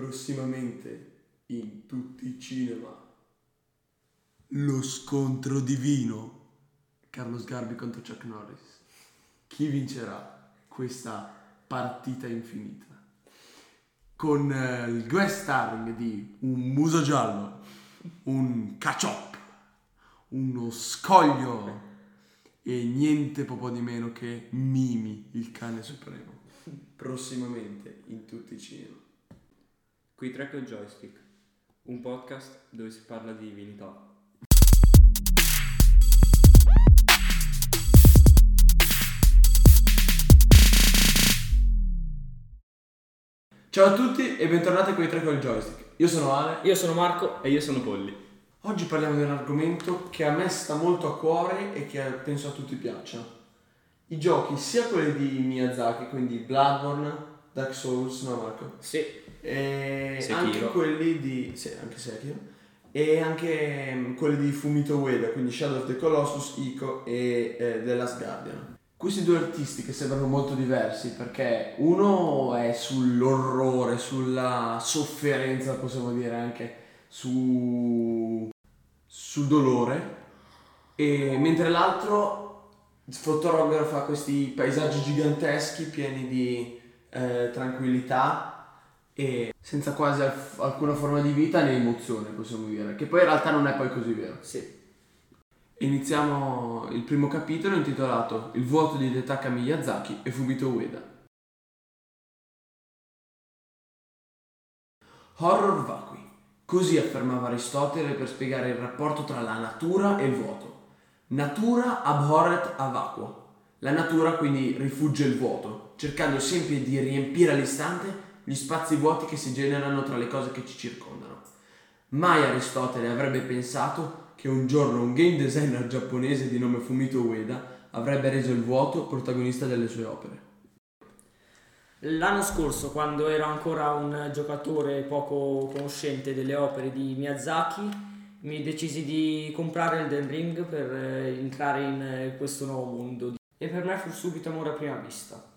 prossimamente in tutti i cinema. Lo scontro divino. Carlos Garbi contro Chuck Norris. Chi vincerà questa partita infinita? Con eh, il guest starring di un muso giallo, un cachop, uno scoglio e niente po' di meno che Mimi, il cane supremo. Prossimamente in tutti i cinema. Qui Track il Joystick, un podcast dove si parla di divinità. Ciao a tutti e bentornati qui Track il Joystick. Io sono Ale. Io sono Marco. E io sono Polli. Oggi parliamo di un argomento che a me sta molto a cuore e che penso a tutti piaccia. I giochi, sia quelli di Miyazaki, quindi Bloodborne, Dark Souls, no Marco? Sì. E Sekiro. anche quelli di... Sì, anche Sekiro. E anche mm, quelli di Fumito Ueda, quindi Shadow of the Colossus, Ico e eh, The Last Guardian. Questi due artisti che sembrano molto diversi perché uno è sull'orrore, sulla sofferenza, possiamo dire anche su, sul dolore, e mentre l'altro fotografa questi paesaggi giganteschi pieni di eh, tranquillità e senza quasi alf- alcuna forma di vita né emozione, possiamo dire, che poi in realtà non è poi così vero. Sì. Iniziamo il primo capitolo intitolato Il vuoto di Detaka Miyazaki e Fumito Ueda. Horror vacui. Così affermava Aristotele per spiegare il rapporto tra la natura e il vuoto. Natura abhorret a vacuo. La natura quindi rifugge il vuoto, cercando sempre di riempire all'istante gli spazi vuoti che si generano tra le cose che ci circondano. Mai Aristotele avrebbe pensato che un giorno un game designer giapponese di nome Fumito Ueda avrebbe reso il vuoto protagonista delle sue opere. L'anno scorso, quando ero ancora un giocatore poco conoscente delle opere di Miyazaki, mi decisi di comprare Elden Ring per eh, entrare in eh, questo nuovo mondo. E per me fu subito amore a prima vista.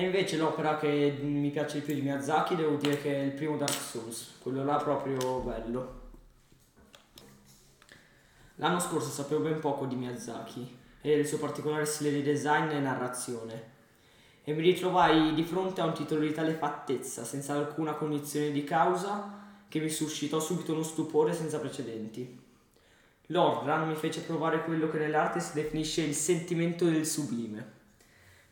E invece l'opera che mi piace di più di Miyazaki devo dire che è il primo Dark Souls, quello là proprio bello. L'anno scorso sapevo ben poco di Miyazaki e del suo particolare stile di design e narrazione e mi ritrovai di fronte a un titolo di tale fattezza, senza alcuna cognizione di causa, che mi suscitò subito uno stupore senza precedenti. L'Ordran mi fece provare quello che nell'arte si definisce il sentimento del sublime.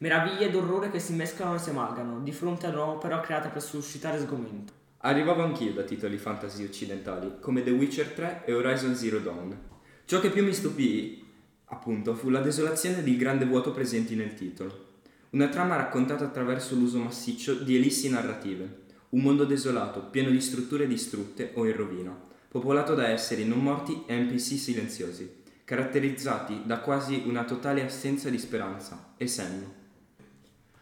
Meraviglia ed orrore che si mescolano e si amalgano di fronte ad un'opera creata per suscitare sgomento. Arrivavo anch'io da titoli fantasy occidentali, come The Witcher 3 e Horizon Zero Dawn. Ciò che più mi stupì, appunto, fu la desolazione ed il grande vuoto presenti nel titolo. Una trama raccontata attraverso l'uso massiccio di ellissi narrative. Un mondo desolato, pieno di strutture distrutte o in rovina, popolato da esseri non morti e NPC silenziosi, caratterizzati da quasi una totale assenza di speranza e senno.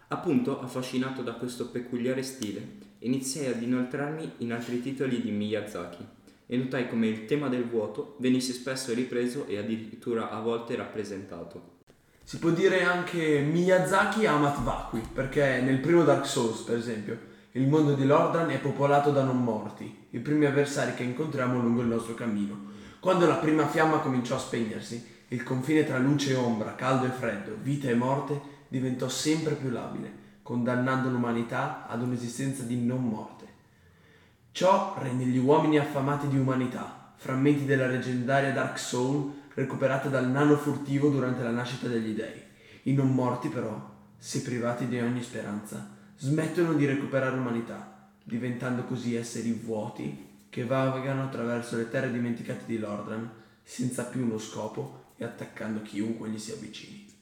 Appunto, affascinato da questo peculiare stile, iniziai ad inoltrarmi in altri titoli di Miyazaki e notai come il tema del vuoto venisse spesso ripreso e addirittura a volte rappresentato. Si può dire anche Miyazaki amat vacui, perché nel primo Dark Souls, per esempio, il mondo di Lordran è popolato da non morti, i primi avversari che incontriamo lungo il nostro cammino. Quando la prima fiamma cominciò a spegnersi, il confine tra luce e ombra, caldo e freddo, vita e morte diventò sempre più labile, condannando l'umanità ad un'esistenza di non morte. Ciò rende gli uomini affamati di umanità, frammenti della leggendaria Dark Soul recuperata dal nano furtivo durante la nascita degli dei. I non morti, però, se privati di ogni speranza, smettono di recuperare umanità, diventando così esseri vuoti che vagano attraverso le terre dimenticate di Lordran senza più uno scopo e attaccando chiunque gli si avvicini.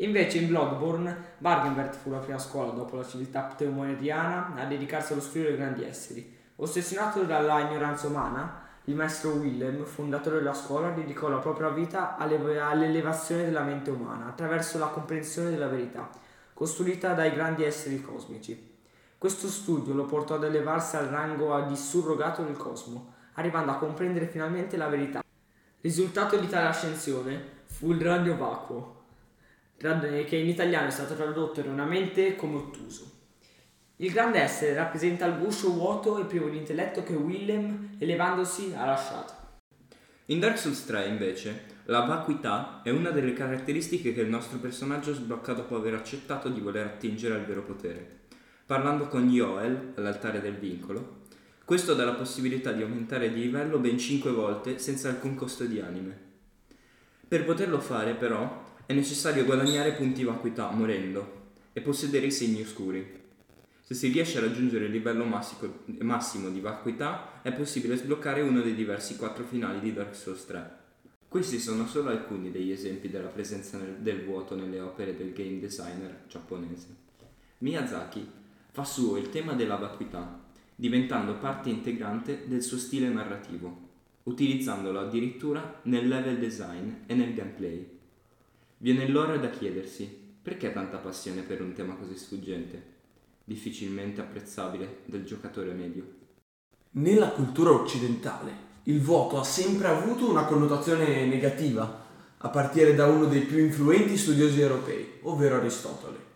Invece in Bloodborne, Bargenbert fu la prima scuola dopo la civiltà pteumeriana a dedicarsi allo studio dei grandi esseri. Ossessionato dalla ignoranza umana, il maestro Willem, fondatore della scuola, dedicò la propria vita alle- all'elevazione della mente umana attraverso la comprensione della verità, costruita dai grandi esseri cosmici. Questo studio lo portò ad elevarsi al rango di surrogato del cosmo, arrivando a comprendere finalmente la verità. Risultato di tale ascensione fu il ragno vacuo, trad- che in italiano è stato tradotto erroneamente come ottuso. Il grande essere rappresenta il guscio vuoto e privo di intelletto che Willem, elevandosi, ha lasciato. In Dark Souls 3, invece, la vacuità è una delle caratteristiche che il nostro personaggio sblocca dopo aver accettato di voler attingere al vero potere. Parlando con Yoel, all'altare del vincolo, questo dà la possibilità di aumentare di livello ben 5 volte senza alcun costo di anime. Per poterlo fare, però, è necessario guadagnare punti vacuità morendo e possedere i segni oscuri. Se si riesce a raggiungere il livello massimo, massimo di vacuità, è possibile sbloccare uno dei diversi quattro finali di Dark Souls 3. Questi sono solo alcuni degli esempi della presenza nel, del vuoto nelle opere del game designer giapponese. Miyazaki fa suo il tema della vacuità, diventando parte integrante del suo stile narrativo, utilizzandolo addirittura nel level design e nel gameplay. Viene l'ora da chiedersi perché tanta passione per un tema così sfuggente? difficilmente apprezzabile del giocatore medio. Nella cultura occidentale il vuoto ha sempre avuto una connotazione negativa, a partire da uno dei più influenti studiosi europei, ovvero Aristotele.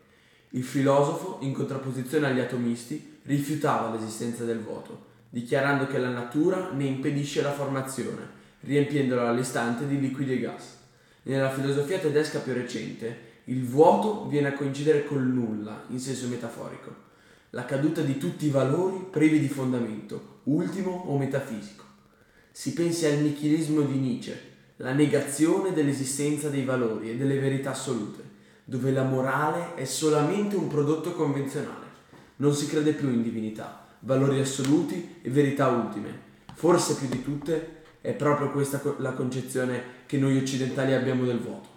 Il filosofo, in contrapposizione agli atomisti, rifiutava l'esistenza del vuoto, dichiarando che la natura ne impedisce la formazione, riempiendola all'istante di liquidi e gas. Nella filosofia tedesca più recente, il vuoto viene a coincidere col nulla, in senso metaforico la caduta di tutti i valori privi di fondamento, ultimo o metafisico. Si pensi al nichilismo di Nietzsche, la negazione dell'esistenza dei valori e delle verità assolute, dove la morale è solamente un prodotto convenzionale. Non si crede più in divinità, valori assoluti e verità ultime. Forse più di tutte è proprio questa la concezione che noi occidentali abbiamo del vuoto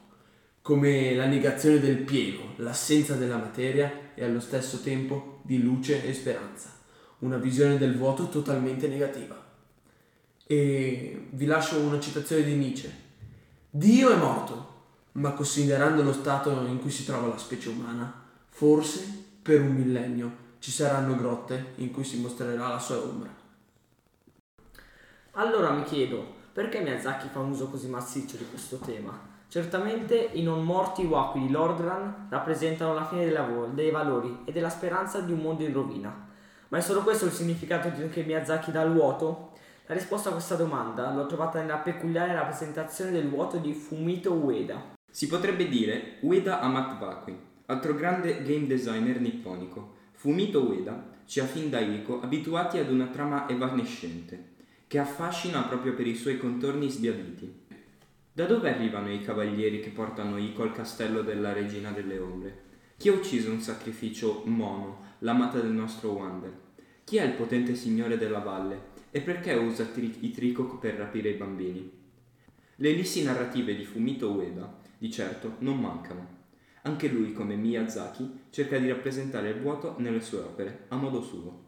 come la negazione del pieno, l'assenza della materia e allo stesso tempo di luce e speranza, una visione del vuoto totalmente negativa. E vi lascio una citazione di Nietzsche. Dio è morto, ma considerando lo stato in cui si trova la specie umana, forse per un millennio ci saranno grotte in cui si mostrerà la sua ombra. Allora mi chiedo, perché Miyazaki fa un uso così massiccio di questo tema? Certamente i non morti Wakui di Lordran rappresentano la fine lavoro, dei valori e della speranza di un mondo in rovina. Ma è solo questo il significato che Miyazaki dà al vuoto? La risposta a questa domanda l'ho trovata nella peculiare rappresentazione del vuoto di Fumito Ueda. Si potrebbe dire Ueda Amat Wakui, altro grande game designer nipponico. Fumito Ueda ci ha fin da Ico abituati ad una trama evanescente, che affascina proprio per i suoi contorni sbiaditi. Da dove arrivano i cavalieri che portano Ico al castello della regina delle ombre? Chi ha ucciso un sacrificio Mono, l'amata del nostro Wander? Chi è il potente signore della valle? E perché usa tri- i Tricok per rapire i bambini? Le ellissi narrative di Fumito Ueda, di certo, non mancano. Anche lui, come Miyazaki, cerca di rappresentare il vuoto nelle sue opere, a modo suo.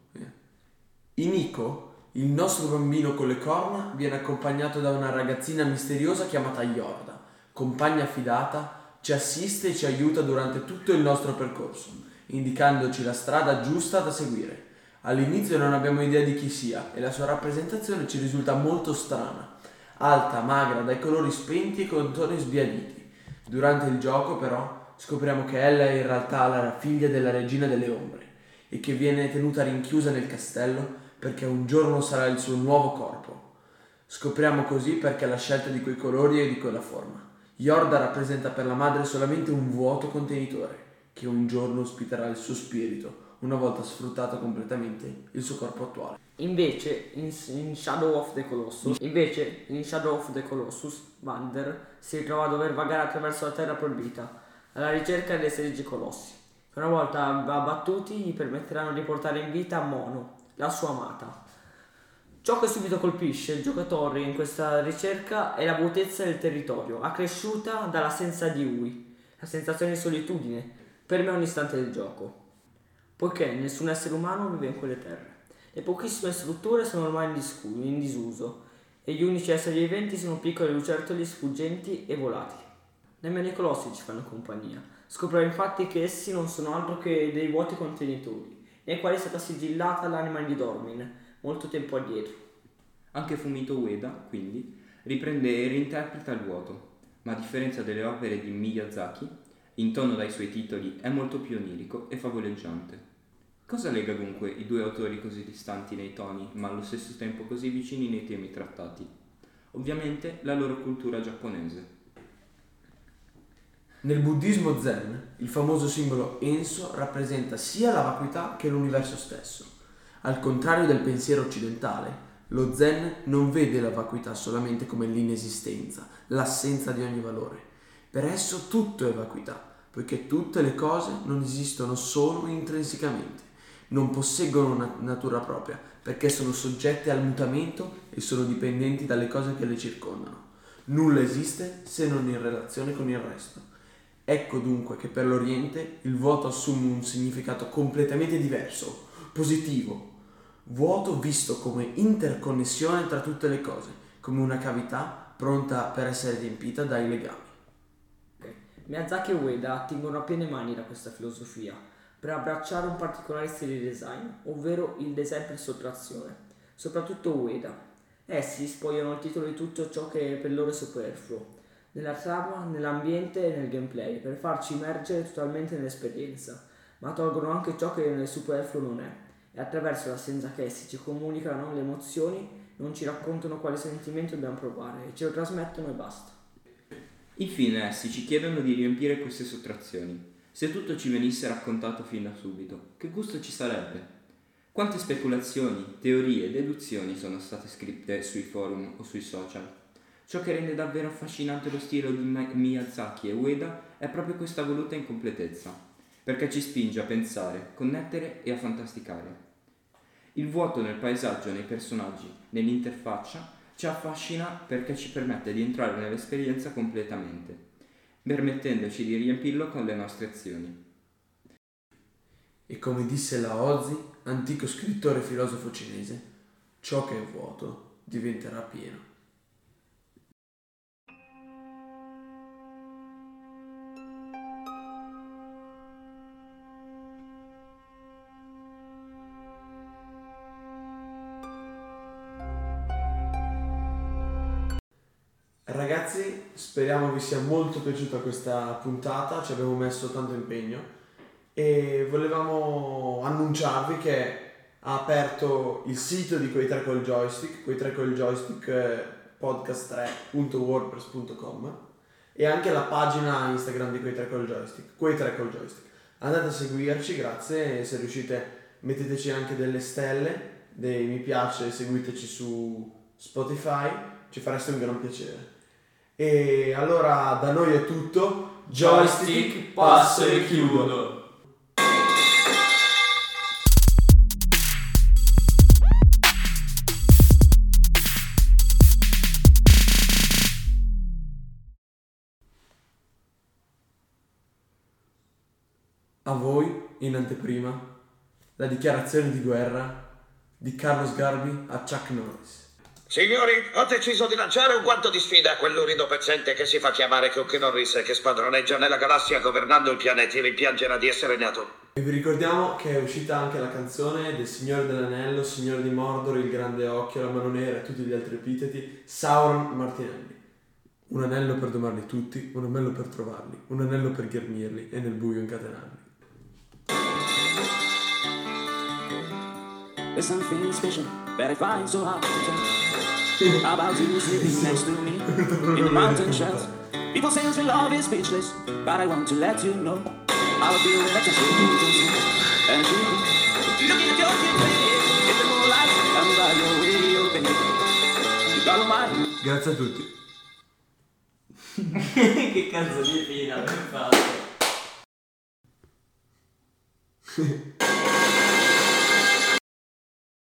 In Ico il nostro bambino con le corna viene accompagnato da una ragazzina misteriosa chiamata Yorda, compagna affidata, ci assiste e ci aiuta durante tutto il nostro percorso, indicandoci la strada giusta da seguire. All'inizio non abbiamo idea di chi sia e la sua rappresentazione ci risulta molto strana, alta, magra, dai colori spenti e contorni sbiaditi. Durante il gioco però scopriamo che ella è in realtà la figlia della regina delle ombre e che viene tenuta rinchiusa nel castello perché un giorno sarà il suo nuovo corpo. Scopriamo così perché la scelta di quei colori e di quella forma. Yorda rappresenta per la madre solamente un vuoto contenitore, che un giorno ospiterà il suo spirito, una volta sfruttato completamente il suo corpo attuale. Invece in, in, Shadow of the Colossus, invece in Shadow of the Colossus, Vander si ritrova a dover vagare attraverso la terra proibita, alla ricerca dei 16 colossi, che una volta abbattuti gli permetteranno di portare in vita Mono, la sua amata. Ciò che subito colpisce il giocatore in questa ricerca è la vuotezza del territorio, accresciuta dall'assenza di Ui, la sensazione di solitudine, per me ogni istante del gioco, poiché nessun essere umano vive in quelle terre. Le pochissime strutture sono ormai in, discu- in disuso e gli unici esseri viventi sono piccoli lucertoli sfuggenti e volatili. Nemmeno i colossi ci fanno compagnia. Scoprirò infatti che essi non sono altro che dei vuoti contenitori nei quali è stata sigillata l'anima di Dormin molto tempo addietro. Anche Fumito Ueda, quindi, riprende e reinterpreta il vuoto, ma a differenza delle opere di Miyazaki, in tono dai suoi titoli è molto più onirico e favoleggiante. Cosa lega dunque i due autori così distanti nei toni, ma allo stesso tempo così vicini nei temi trattati? Ovviamente la loro cultura giapponese. Nel buddismo zen, il famoso simbolo Enso rappresenta sia la vacuità che l'universo stesso. Al contrario del pensiero occidentale, lo zen non vede la vacuità solamente come l'inesistenza, l'assenza di ogni valore. Per esso tutto è vacuità, poiché tutte le cose non esistono solo intrinsecamente, non posseggono una natura propria, perché sono soggette al mutamento e sono dipendenti dalle cose che le circondano. Nulla esiste se non in relazione con il resto. Ecco dunque che per l'Oriente il vuoto assume un significato completamente diverso, positivo, vuoto visto come interconnessione tra tutte le cose, come una cavità pronta per essere riempita dai legami. Miyazaki e Ueda attingono a piene mani da questa filosofia per abbracciare un particolare stile di design, ovvero il design per sottrazione, soprattutto Ueda. Essi spogliano il titolo di tutto ciò che per loro è superfluo, nella trama, nell'ambiente e nel gameplay, per farci immergere totalmente nell'esperienza, ma tolgono anche ciò che nel superfluo non è, e attraverso l'assenza che essi ci comunicano le emozioni, non ci raccontano quale sentimento dobbiamo provare, e ce lo trasmettono e basta. Infine essi ci chiedono di riempire queste sottrazioni. Se tutto ci venisse raccontato fin da subito, che gusto ci sarebbe? Quante speculazioni, teorie deduzioni sono state scritte sui forum o sui social? Ciò che rende davvero affascinante lo stile di Miyazaki e Ueda è proprio questa voluta incompletezza, perché ci spinge a pensare, connettere e a fantasticare. Il vuoto nel paesaggio, nei personaggi, nell'interfaccia ci affascina perché ci permette di entrare nell'esperienza completamente, permettendoci di riempirlo con le nostre azioni. E come disse Laozi, antico scrittore e filosofo cinese, ciò che è vuoto diventerà pieno. Speriamo vi sia molto piaciuta questa puntata, ci abbiamo messo tanto impegno e volevamo annunciarvi che ha aperto il sito di Quei tre col joystick, quei tre col joystick eh, podcast3.wordpress.com e anche la pagina Instagram di Quei tre col joystick, Quei tre col joystick. Andate a seguirci, grazie, se riuscite metteteci anche delle stelle, dei mi piace, seguiteci su Spotify, ci fareste un gran piacere. E allora da noi è tutto. Joystick, passo e chiudo. A voi, in anteprima, la dichiarazione di guerra di Carlos Garbi a Chuck Norris. Signori, ho deciso di lanciare un guanto di sfida a quell'urido pezzente che si fa chiamare Chuck Norris e che spadroneggia nella galassia governando il pianeta e rimpiangerà di essere nato. E vi ricordiamo che è uscita anche la canzone del Signore dell'Anello, Signore di Mordor, il Grande Occhio, la Mano Nera e tutti gli altri epiteti, Sauron Martinelli. Un anello per domarli tutti, un anello per trovarli, un anello per ghermirli e nel buio incatenarli. There's something special that I find so hard to tell about you sleeping next to me in the mountain shells. People say your love is speechless, but I want to let you know I'll be with you and you. Looking at your cute face in the moonlight and by your radio, baby. You got my Grazie a tutti. che cazzo di fine abbiamo fatto?